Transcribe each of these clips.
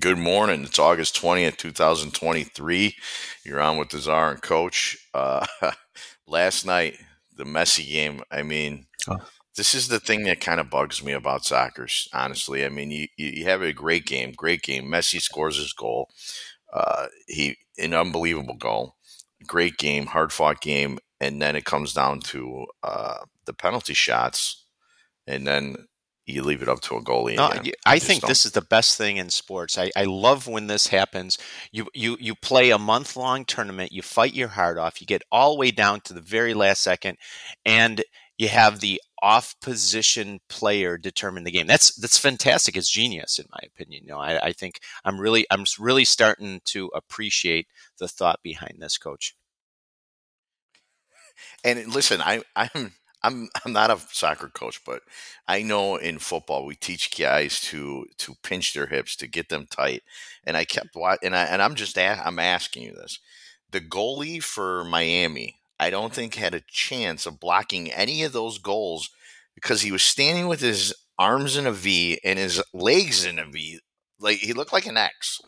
Good morning. It's August 20th, 2023. You're on with the Czar and Coach. Uh, last night, the Messi game, I mean, oh. this is the thing that kind of bugs me about soccer, honestly. I mean, you, you have a great game, great game. Messi scores his goal. Uh, he An unbelievable goal. Great game, hard fought game. And then it comes down to uh, the penalty shots. And then you leave it up to a goalie. No, I think don't. this is the best thing in sports. I, I love when this happens. You you you play a month long tournament. You fight your heart off. You get all the way down to the very last second, and you have the off position player determine the game. That's that's fantastic. It's genius in my opinion. You know, I, I think I'm really I'm really starting to appreciate the thought behind this, coach. And listen, I I'm I'm I'm not a soccer coach, but I know in football we teach guys to to pinch their hips to get them tight. And I kept watching, and I and I'm just a- I'm asking you this: the goalie for Miami, I don't think had a chance of blocking any of those goals because he was standing with his arms in a V and his legs in a V, like he looked like an X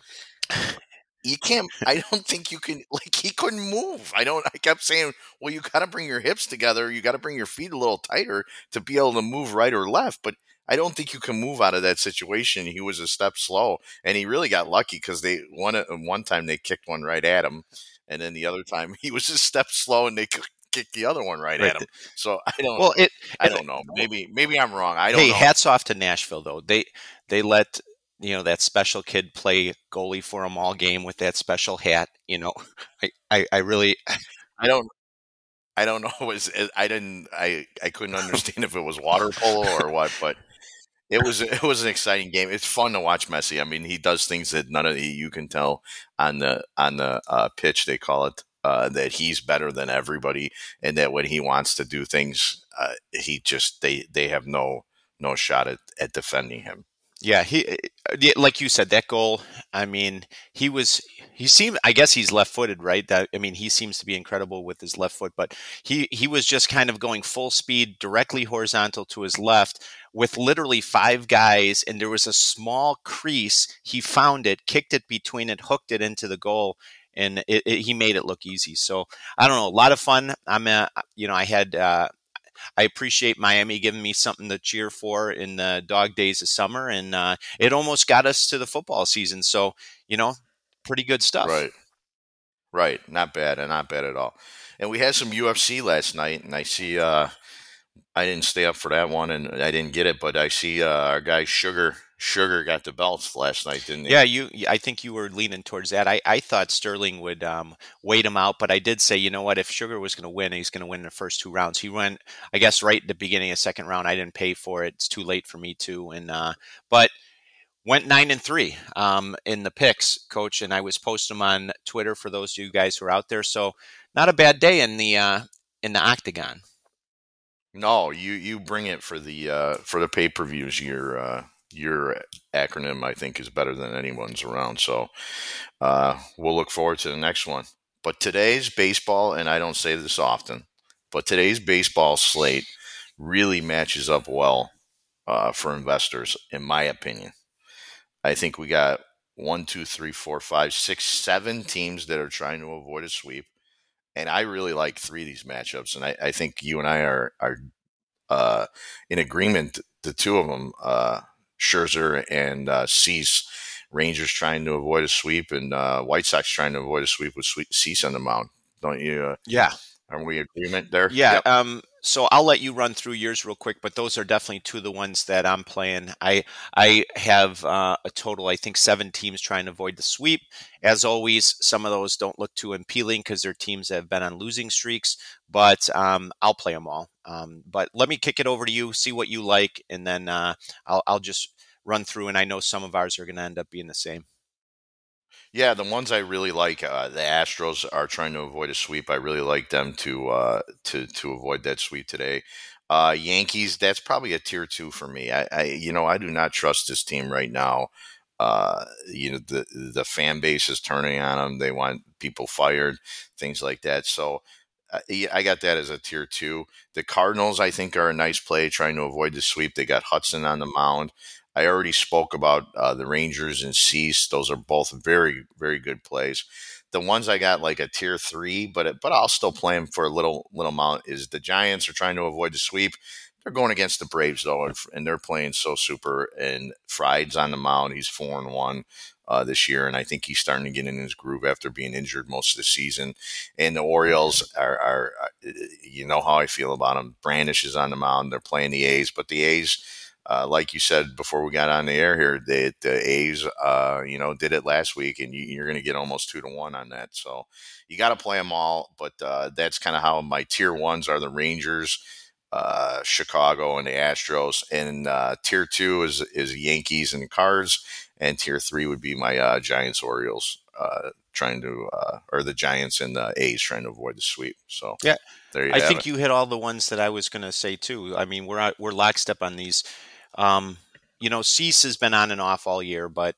you can't i don't think you can like he couldn't move. I don't i kept saying well you got to bring your hips together you got to bring your feet a little tighter to be able to move right or left but i don't think you can move out of that situation. He was a step slow and he really got lucky because they one uh, one time they kicked one right at him and then the other time he was a step slow and they kicked the other one right, right. at him. So i don't well it i don't know. Maybe maybe i'm wrong. I don't hey know. hats off to nashville though. They they let you know that special kid play goalie for them all game with that special hat. You know, I I, I really I don't I don't know. Was I didn't I I couldn't understand if it was water polo or what, but it was it was an exciting game. It's fun to watch Messi. I mean, he does things that none of the, you can tell on the on the uh, pitch. They call it uh, that he's better than everybody, and that when he wants to do things, uh, he just they they have no no shot at, at defending him. Yeah, he uh, like you said that goal. I mean, he was he seemed. I guess he's left-footed, right? That I mean, he seems to be incredible with his left foot, but he he was just kind of going full speed directly horizontal to his left with literally five guys, and there was a small crease. He found it, kicked it between it, hooked it into the goal, and it, it, he made it look easy. So I don't know, a lot of fun. I'm, a, you know, I had uh, I appreciate Miami giving me something to cheer for in the dog days of summer, and uh, it almost got us to the football season. So you know, pretty good stuff. Right, right, not bad, and not bad at all. And we had some UFC last night, and I see. Uh, I didn't stay up for that one, and I didn't get it, but I see uh, our guy Sugar Sugar got the belts last night, didn't he? Yeah, you. I think you were leaning towards that. I, I thought Sterling would um, wait him out, but I did say, you know what? If Sugar was going to win, he's going to win the first two rounds. He went, I guess, right at the beginning of second round. I didn't pay for it. It's too late for me to. And uh, but went nine and three um, in the picks, coach. And I was posting them on Twitter for those of you guys who are out there. So not a bad day in the uh, in the octagon. No, you you bring it for the uh, for the pay per views. You're uh, your acronym, I think, is better than anyone's around. So uh, we'll look forward to the next one. But today's baseball, and I don't say this often, but today's baseball slate really matches up well uh, for investors, in my opinion. I think we got one, two, three, four, five, six, seven teams that are trying to avoid a sweep. And I really like three of these matchups. And I, I think you and I are, are uh, in agreement, the two of them. Scherzer and uh, Cease. Rangers trying to avoid a sweep, and uh, White Sox trying to avoid a sweep with Cease on the mound. Don't you? Uh, yeah. Are we agreement there? Yeah. Yep. Um, so I'll let you run through yours real quick, but those are definitely two of the ones that I'm playing. I I have uh, a total, I think, seven teams trying to avoid the sweep. As always, some of those don't look too appealing because they're teams that have been on losing streaks, but um, I'll play them all. Um, but let me kick it over to you, see what you like, and then uh, I'll, I'll just run through. And I know some of ours are going to end up being the same. Yeah, the ones I really like, uh, the Astros are trying to avoid a sweep. I really like them to uh, to to avoid that sweep today. Uh, Yankees, that's probably a tier two for me. I, I, you know, I do not trust this team right now. Uh, you know, the the fan base is turning on them. They want people fired, things like that. So uh, I got that as a tier two. The Cardinals, I think, are a nice play, trying to avoid the sweep. They got Hudson on the mound. I already spoke about uh, the Rangers and Cease. Those are both very, very good plays. The ones I got like a tier three, but but I'll still play them for a little little amount. Is the Giants are trying to avoid the sweep. They're going against the Braves though, and they're playing so super. And Fried's on the mound; he's four and one uh, this year, and I think he's starting to get in his groove after being injured most of the season. And the Orioles are, are, are you know how I feel about them. Bradish is on the mound; they're playing the A's, but the A's. Uh, like you said before we got on the air here, the, the A's, uh, you know, did it last week, and you, are going to get almost two to one on that. So you got to play them all, but uh, that's kind of how my tier ones are: the Rangers, uh, Chicago, and the Astros, and uh, tier two is is Yankees and Cards, and tier three would be my uh, Giants Orioles uh, trying to uh, or the Giants and the A's trying to avoid the sweep. So yeah, there you I think it. you hit all the ones that I was going to say too. I mean, we're we're lockstep on these. Um, you know, Cease has been on and off all year, but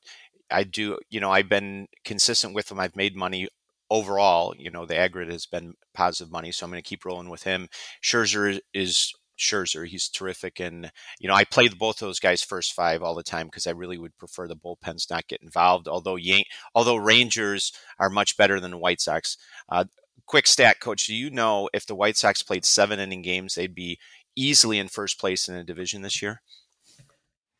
I do. You know, I've been consistent with him. I've made money overall. You know, the aggregate has been positive money, so I'm going to keep rolling with him. Scherzer is Scherzer. He's terrific. And, you know, I play both those guys first five all the time because I really would prefer the bullpens not get involved. Although Yank, although Rangers are much better than the White Sox. Uh, quick stat, coach. Do you know if the White Sox played seven inning games, they'd be easily in first place in the division this year?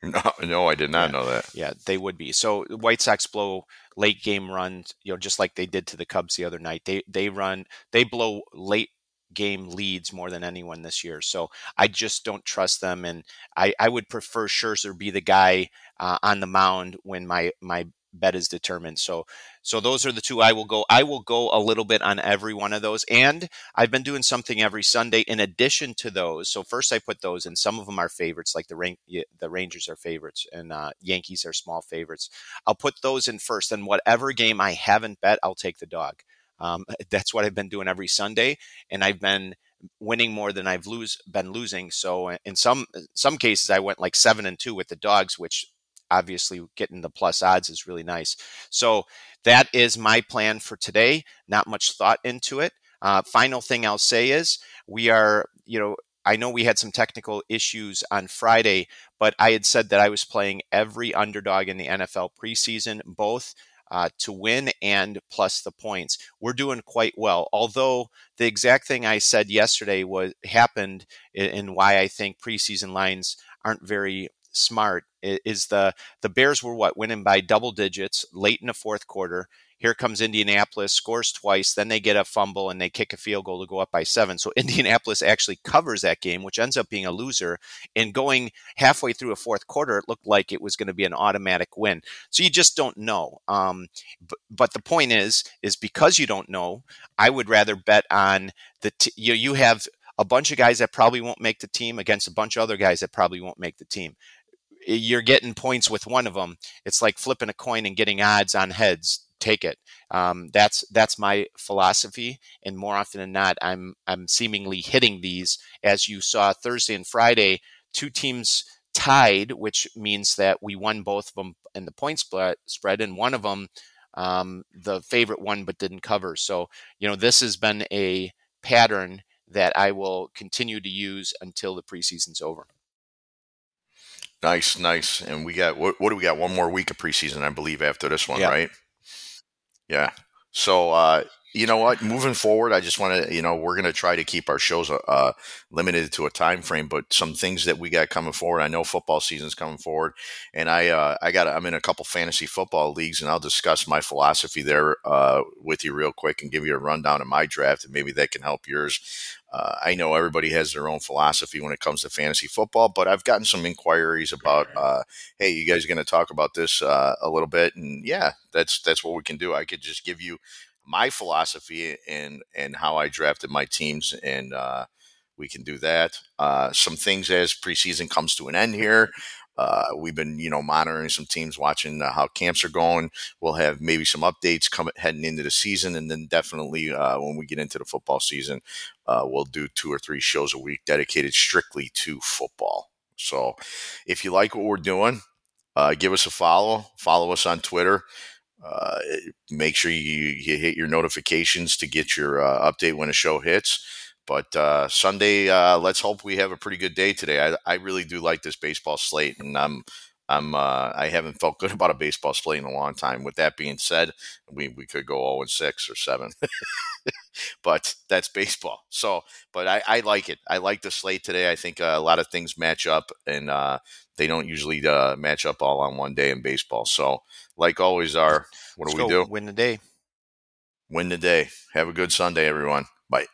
No, no, I did not yeah. know that. Yeah, they would be. So White Sox blow late game runs, you know, just like they did to the Cubs the other night. They they run they blow late game leads more than anyone this year. So I just don't trust them, and I, I would prefer Scherzer be the guy uh, on the mound when my my bet is determined. So so those are the two I will go. I will go a little bit on every one of those, and I've been doing something every Sunday in addition to those. So first I put those, and some of them are favorites, like the Ran- the Rangers are favorites, and uh, Yankees are small favorites. I'll put those in first, and whatever game I haven't bet, I'll take the dog. Um, that's what I've been doing every Sunday, and I've been winning more than I've lose been losing. So in some some cases, I went like seven and two with the dogs, which obviously getting the plus odds is really nice. So that is my plan for today. Not much thought into it. Uh, final thing I'll say is we are, you know, I know we had some technical issues on Friday, but I had said that I was playing every underdog in the NFL preseason, both uh, to win and plus the points. We're doing quite well. Although the exact thing I said yesterday was happened, and why I think preseason lines aren't very smart is the the Bears were what winning by double digits late in the fourth quarter. Here comes Indianapolis, scores twice, then they get a fumble and they kick a field goal to go up by seven. So Indianapolis actually covers that game, which ends up being a loser. And going halfway through a fourth quarter, it looked like it was going to be an automatic win. So you just don't know. Um, but, but the point is, is because you don't know, I would rather bet on the t- you. You have a bunch of guys that probably won't make the team against a bunch of other guys that probably won't make the team you're getting points with one of them. It's like flipping a coin and getting odds on heads. Take it. Um, that's that's my philosophy, and more often than not, I'm I'm seemingly hitting these. As you saw Thursday and Friday, two teams tied, which means that we won both of them in the point spread, and one of them, um, the favorite one, but didn't cover. So you know this has been a pattern that I will continue to use until the preseason's over. Nice, nice. And we got what, what do we got? One more week of preseason, I believe, after this one, yeah. right? Yeah. So uh, you know what? Moving forward, I just want to, you know, we're going to try to keep our shows uh, limited to a time frame, but some things that we got coming forward. I know football season's coming forward, and I, uh, I got, I'm in a couple fantasy football leagues, and I'll discuss my philosophy there uh, with you real quick and give you a rundown of my draft, and maybe that can help yours. Uh, I know everybody has their own philosophy when it comes to fantasy football, but I've gotten some inquiries about, uh, hey, you guys are going to talk about this uh, a little bit, and yeah, that's that's what we can do. I could just give you my philosophy and and how I drafted my teams, and uh, we can do that. Uh, some things as preseason comes to an end here. Uh, we've been, you know, monitoring some teams, watching uh, how camps are going. We'll have maybe some updates coming heading into the season, and then definitely uh, when we get into the football season, uh, we'll do two or three shows a week dedicated strictly to football. So, if you like what we're doing, give us a follow. Follow us on Twitter. Uh, make sure you, you, hit your notifications to get your uh, update when a show hits. But uh, Sunday, uh, let's hope we have a pretty good day today. I, I really do like this baseball slate, and I'm I'm uh, I haven't felt good about a baseball slate in a long time. With that being said, we we could go 0 and six or seven, but that's baseball. So, but I, I like it. I like the slate today. I think uh, a lot of things match up, and uh, they don't usually uh, match up all on one day in baseball. So, like always, are what Let's do we do? Win the day. Win the day. Have a good Sunday, everyone. Bye.